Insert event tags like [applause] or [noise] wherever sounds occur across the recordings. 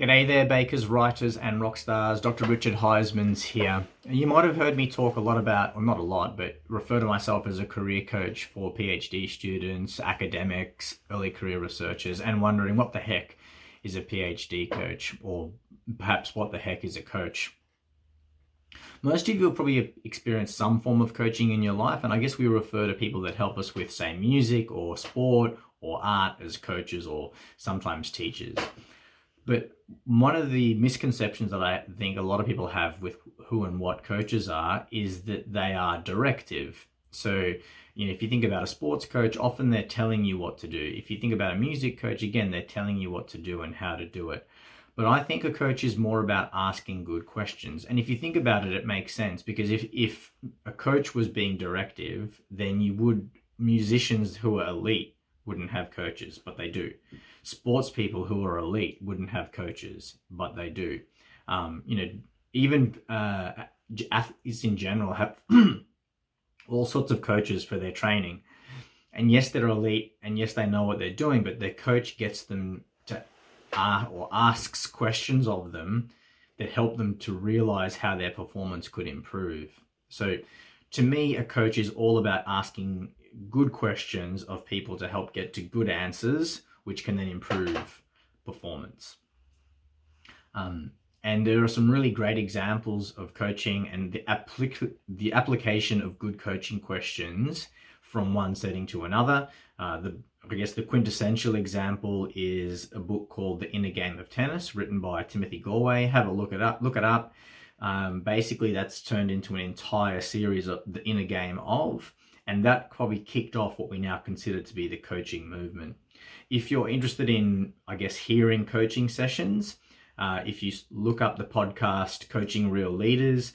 G'day there, bakers, writers, and rock stars. Dr. Richard Huysmans here. You might have heard me talk a lot about, well, not a lot, but refer to myself as a career coach for PhD students, academics, early career researchers, and wondering what the heck is a PhD coach, or perhaps what the heck is a coach. Most of you have probably experienced some form of coaching in your life, and I guess we refer to people that help us with, say, music or sport or art as coaches or sometimes teachers. But one of the misconceptions that I think a lot of people have with who and what coaches are is that they are directive. So, you know, if you think about a sports coach, often they're telling you what to do. If you think about a music coach, again, they're telling you what to do and how to do it. But I think a coach is more about asking good questions. And if you think about it, it makes sense because if, if a coach was being directive, then you would, musicians who are elite wouldn't have coaches, but they do sports people who are elite wouldn't have coaches, but they do. Um, you know, even uh, athletes in general have [clears throat] all sorts of coaches for their training. And yes, they're elite, and yes, they know what they're doing, but their coach gets them to uh, or asks questions of them that help them to realize how their performance could improve. So, to me, a coach is all about asking good questions of people to help get to good answers which can then improve performance. Um, and there are some really great examples of coaching and the, applic- the application of good coaching questions from one setting to another. Uh, the, I guess the quintessential example is a book called The Inner Game of Tennis, written by Timothy Gallwey. Have a look it up. Look it up. Um, basically, that's turned into an entire series of the inner game of, and that probably kicked off what we now consider to be the coaching movement. If you're interested in, I guess, hearing coaching sessions, uh, if you look up the podcast Coaching Real Leaders,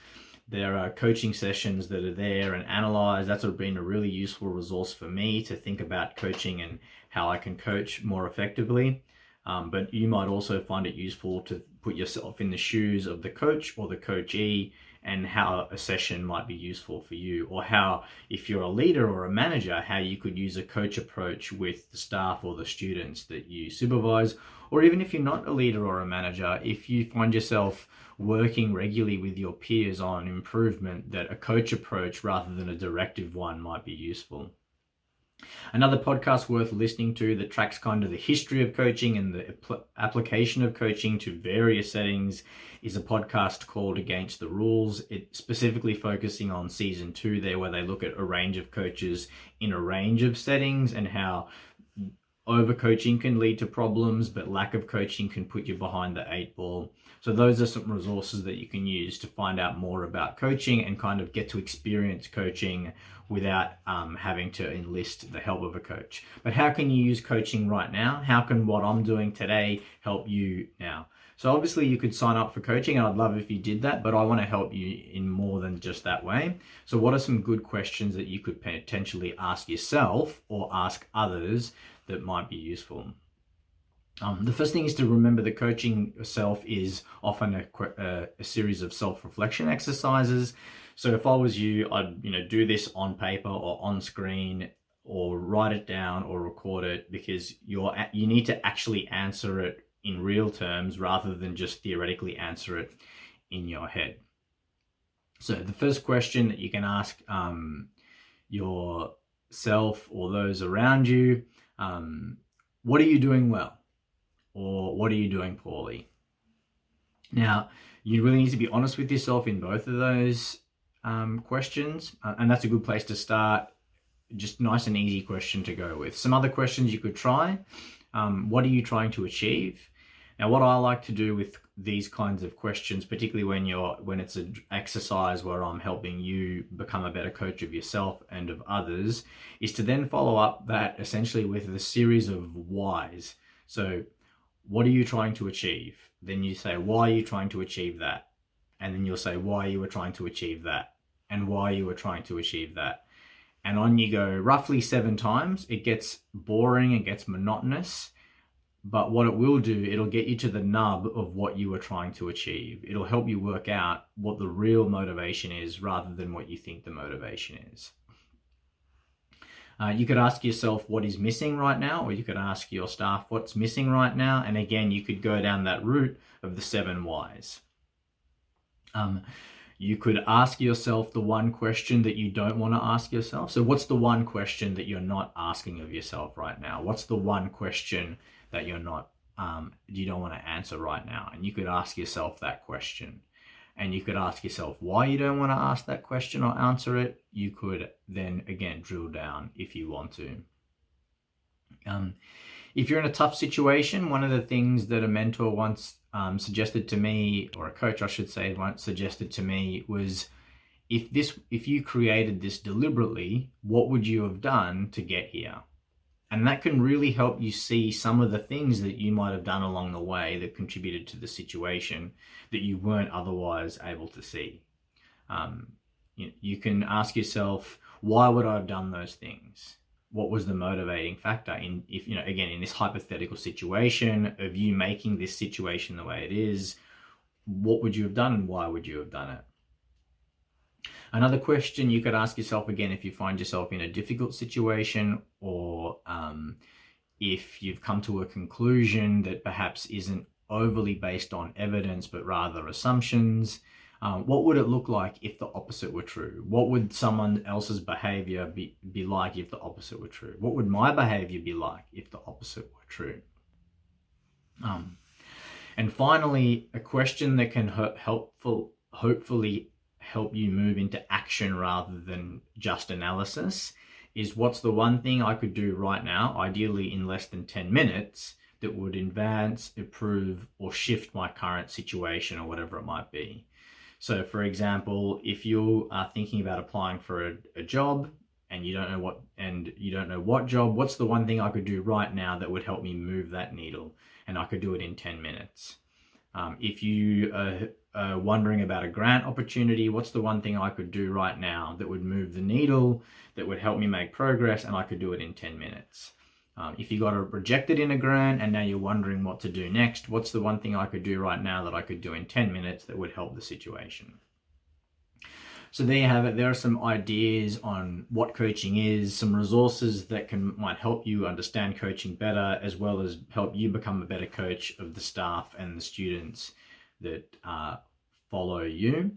there are coaching sessions that are there and analyzed. That's been a really useful resource for me to think about coaching and how I can coach more effectively. Um, but you might also find it useful to put yourself in the shoes of the coach or the coachee and how a session might be useful for you, or how, if you're a leader or a manager, how you could use a coach approach with the staff or the students that you supervise, or even if you're not a leader or a manager, if you find yourself working regularly with your peers on improvement, that a coach approach rather than a directive one might be useful. Another podcast worth listening to that tracks kind of the history of coaching and the application of coaching to various settings is a podcast called Against the Rules. It specifically focusing on season two there, where they look at a range of coaches in a range of settings and how overcoaching can lead to problems, but lack of coaching can put you behind the eight ball. So those are some resources that you can use to find out more about coaching and kind of get to experience coaching without um, having to enlist the help of a coach. But how can you use coaching right now? How can what I'm doing today help you now? So obviously you could sign up for coaching and I'd love if you did that, but I want to help you in more than just that way. So what are some good questions that you could potentially ask yourself or ask others that might be useful? Um, the first thing is to remember that coaching yourself is often a, a, a series of self-reflection exercises. So if I was you, I'd you know do this on paper or on screen or write it down or record it because you're you need to actually answer it in real terms rather than just theoretically answer it in your head. So the first question that you can ask um, yourself or those around you, um, what are you doing well? or what are you doing poorly? Now, you really need to be honest with yourself in both of those um, questions, uh, and that's a good place to start. Just nice and easy question to go with. Some other questions you could try. Um, what are you trying to achieve? Now, what I like to do with these kinds of questions, particularly when you're when it's an exercise where I'm helping you become a better coach of yourself and of others, is to then follow up that essentially with a series of whys. So, what are you trying to achieve? Then you say, why are you trying to achieve that? And then you'll say why you were trying to achieve that and why you were trying to achieve that. And on you go roughly seven times. It gets boring, it gets monotonous. But what it will do, it'll get you to the nub of what you were trying to achieve. It'll help you work out what the real motivation is rather than what you think the motivation is. Uh, you could ask yourself what is missing right now, or you could ask your staff what's missing right now. And again, you could go down that route of the seven whys. Um, you could ask yourself the one question that you don't want to ask yourself. So, what's the one question that you're not asking of yourself right now? What's the one question that you're not, um, you don't want to answer right now? And you could ask yourself that question. And you could ask yourself why you don't want to ask that question or answer it. You could then again drill down if you want to. Um, if you're in a tough situation, one of the things that a mentor once um, suggested to me, or a coach, I should say, once suggested to me was, if this, if you created this deliberately, what would you have done to get here? And that can really help you see some of the things that you might have done along the way that contributed to the situation that you weren't otherwise able to see. Um, you, you can ask yourself, why would I have done those things? what was the motivating factor in if you know again in this hypothetical situation of you making this situation the way it is what would you have done and why would you have done it another question you could ask yourself again if you find yourself in a difficult situation or um, if you've come to a conclusion that perhaps isn't overly based on evidence but rather assumptions um, what would it look like if the opposite were true? What would someone else's behavior be, be like if the opposite were true? What would my behavior be like if the opposite were true? Um, and finally, a question that can helpful, hopefully help you move into action rather than just analysis is what's the one thing I could do right now, ideally in less than 10 minutes, that would advance, improve, or shift my current situation or whatever it might be. So, for example, if you are thinking about applying for a, a job and you don't know what and you don't know what job, what's the one thing I could do right now that would help me move that needle? And I could do it in 10 minutes. Um, if you are, wondering about a grant opportunity, what's the one thing I could do right now that would move the needle, that would help me make progress, and I could do it in 10 minutes? Um, if you got rejected in a grant and now you're wondering what to do next, what's the one thing I could do right now that I could do in 10 minutes that would help the situation? So there you have it. There are some ideas on what coaching is, some resources that can might help you understand coaching better, as well as help you become a better coach of the staff and the students that uh, follow you.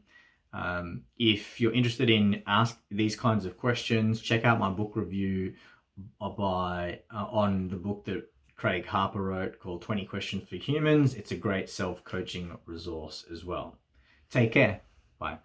Um, if you're interested in ask these kinds of questions, check out my book review by uh, on the book that Craig Harper wrote called 20 Questions for Humans. It's a great self coaching resource as well. Take care. Bye.